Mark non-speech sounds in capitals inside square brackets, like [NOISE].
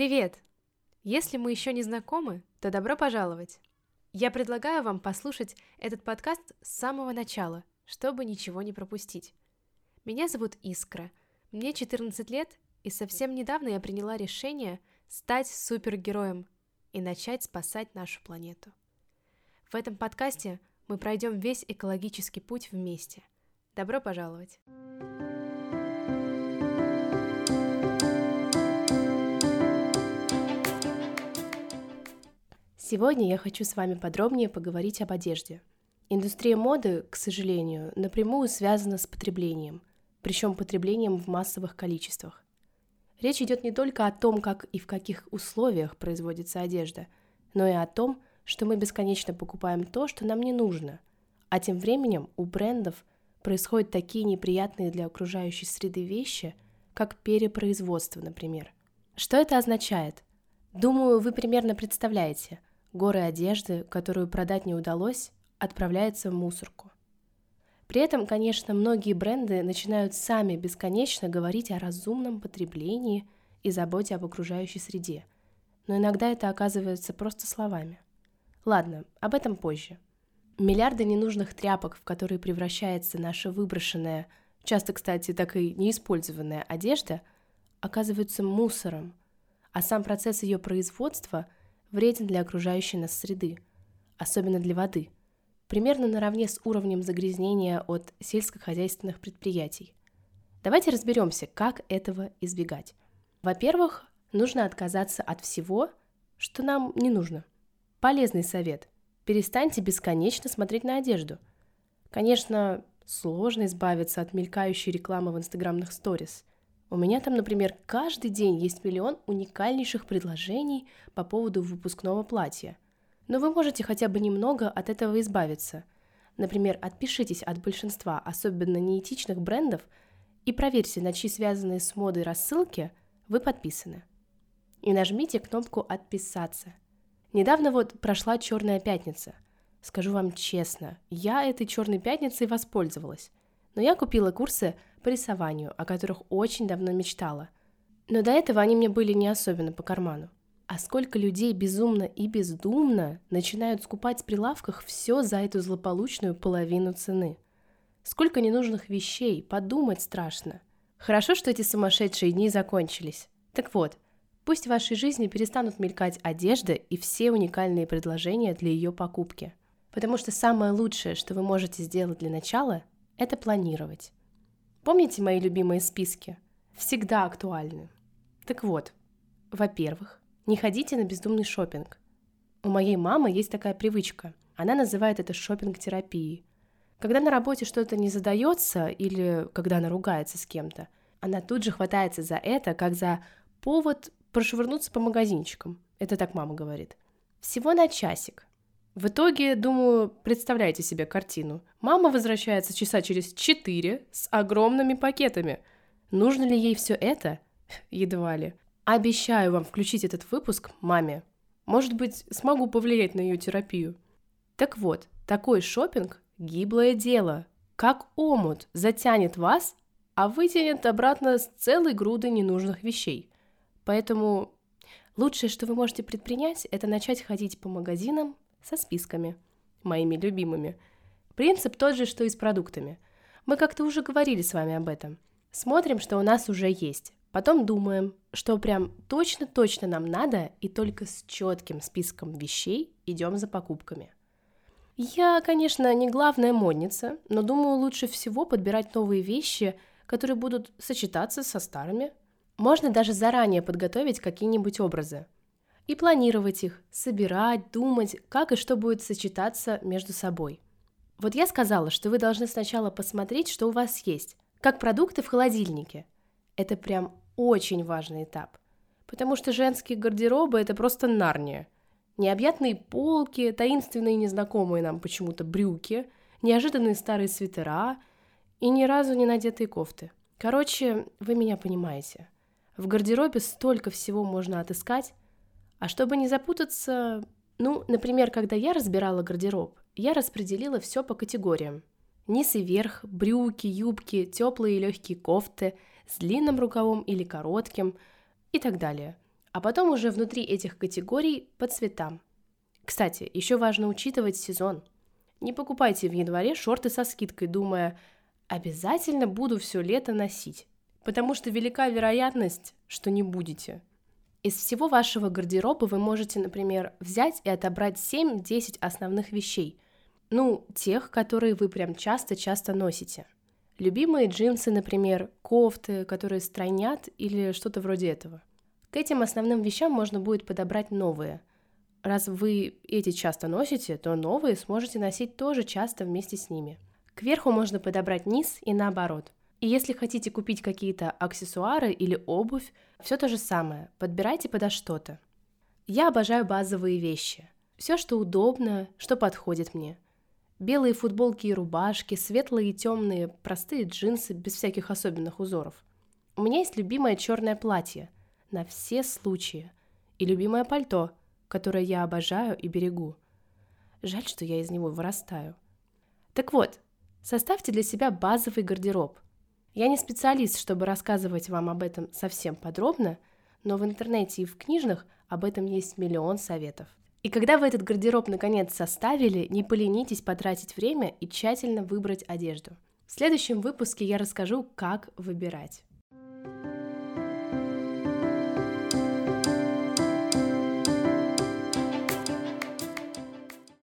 Привет! Если мы еще не знакомы, то добро пожаловать! Я предлагаю вам послушать этот подкаст с самого начала, чтобы ничего не пропустить. Меня зовут Искра, мне 14 лет, и совсем недавно я приняла решение стать супергероем и начать спасать нашу планету. В этом подкасте мы пройдем весь экологический путь вместе. Добро пожаловать! Сегодня я хочу с вами подробнее поговорить об одежде. Индустрия моды, к сожалению, напрямую связана с потреблением, причем потреблением в массовых количествах. Речь идет не только о том, как и в каких условиях производится одежда, но и о том, что мы бесконечно покупаем то, что нам не нужно, а тем временем у брендов происходят такие неприятные для окружающей среды вещи, как перепроизводство, например. Что это означает? Думаю, вы примерно представляете – горы одежды, которую продать не удалось, отправляется в мусорку. При этом, конечно, многие бренды начинают сами бесконечно говорить о разумном потреблении и заботе об окружающей среде, но иногда это оказывается просто словами. Ладно, об этом позже. Миллиарды ненужных тряпок, в которые превращается наша выброшенная, часто, кстати, так и неиспользованная одежда, оказываются мусором, а сам процесс ее производства – вреден для окружающей нас среды, особенно для воды, примерно наравне с уровнем загрязнения от сельскохозяйственных предприятий. Давайте разберемся, как этого избегать. Во-первых, нужно отказаться от всего, что нам не нужно. Полезный совет. Перестаньте бесконечно смотреть на одежду. Конечно, сложно избавиться от мелькающей рекламы в инстаграмных сторис – у меня там, например, каждый день есть миллион уникальнейших предложений по поводу выпускного платья. Но вы можете хотя бы немного от этого избавиться. Например, отпишитесь от большинства особенно неэтичных брендов и проверьте, на чьи связанные с модой рассылки вы подписаны. И нажмите кнопку «Отписаться». Недавно вот прошла Черная пятница. Скажу вам честно, я этой Черной пятницей воспользовалась. Но я купила курсы по рисованию, о которых очень давно мечтала. Но до этого они мне были не особенно по карману. А сколько людей безумно и бездумно начинают скупать в прилавках все за эту злополучную половину цены. Сколько ненужных вещей, подумать страшно. Хорошо, что эти сумасшедшие дни закончились. Так вот, пусть в вашей жизни перестанут мелькать одежда и все уникальные предложения для ее покупки. Потому что самое лучшее, что вы можете сделать для начала, это планировать. Помните мои любимые списки? Всегда актуальны. Так вот, во-первых, не ходите на бездумный шопинг. У моей мамы есть такая привычка. Она называет это шопинг-терапией. Когда на работе что-то не задается или когда она ругается с кем-то, она тут же хватается за это, как за повод прошвырнуться по магазинчикам. Это так мама говорит. Всего на часик. В итоге, думаю, представляете себе картину. Мама возвращается часа через четыре с огромными пакетами. Нужно ли ей все это? [LAUGHS] Едва ли. Обещаю вам включить этот выпуск маме. Может быть, смогу повлиять на ее терапию. Так вот, такой шопинг – гиблое дело. Как омут затянет вас, а вытянет обратно с целой грудой ненужных вещей. Поэтому лучшее, что вы можете предпринять, это начать ходить по магазинам со списками, моими любимыми. Принцип тот же, что и с продуктами. Мы как-то уже говорили с вами об этом. Смотрим, что у нас уже есть. Потом думаем, что прям точно-точно нам надо, и только с четким списком вещей идем за покупками. Я, конечно, не главная модница, но думаю, лучше всего подбирать новые вещи, которые будут сочетаться со старыми. Можно даже заранее подготовить какие-нибудь образы – и планировать их, собирать, думать, как и что будет сочетаться между собой. Вот я сказала, что вы должны сначала посмотреть, что у вас есть, как продукты в холодильнике. Это прям очень важный этап, потому что женские гардеробы – это просто нарния. Необъятные полки, таинственные незнакомые нам почему-то брюки, неожиданные старые свитера и ни разу не надетые кофты. Короче, вы меня понимаете. В гардеробе столько всего можно отыскать, а чтобы не запутаться, ну, например, когда я разбирала гардероб, я распределила все по категориям. Низ и верх, брюки, юбки, теплые и легкие кофты с длинным рукавом или коротким и так далее. а потом уже внутри этих категорий по цветам. Кстати, еще важно учитывать сезон. Не покупайте в январе шорты со скидкой, думая, обязательно буду все лето носить, потому что велика вероятность, что не будете. Из всего вашего гардероба вы можете, например, взять и отобрать 7-10 основных вещей. Ну, тех, которые вы прям часто-часто носите. Любимые джинсы, например, кофты, которые стройнят или что-то вроде этого. К этим основным вещам можно будет подобрать новые. Раз вы эти часто носите, то новые сможете носить тоже часто вместе с ними. Кверху можно подобрать низ и наоборот – и если хотите купить какие-то аксессуары или обувь, все то же самое, подбирайте подо что-то. Я обожаю базовые вещи. Все, что удобно, что подходит мне. Белые футболки и рубашки, светлые и темные, простые джинсы без всяких особенных узоров. У меня есть любимое черное платье на все случаи. И любимое пальто, которое я обожаю и берегу. Жаль, что я из него вырастаю. Так вот, составьте для себя базовый гардероб – я не специалист, чтобы рассказывать вам об этом совсем подробно, но в интернете и в книжных об этом есть миллион советов. И когда вы этот гардероб наконец составили, не поленитесь потратить время и тщательно выбрать одежду. В следующем выпуске я расскажу, как выбирать.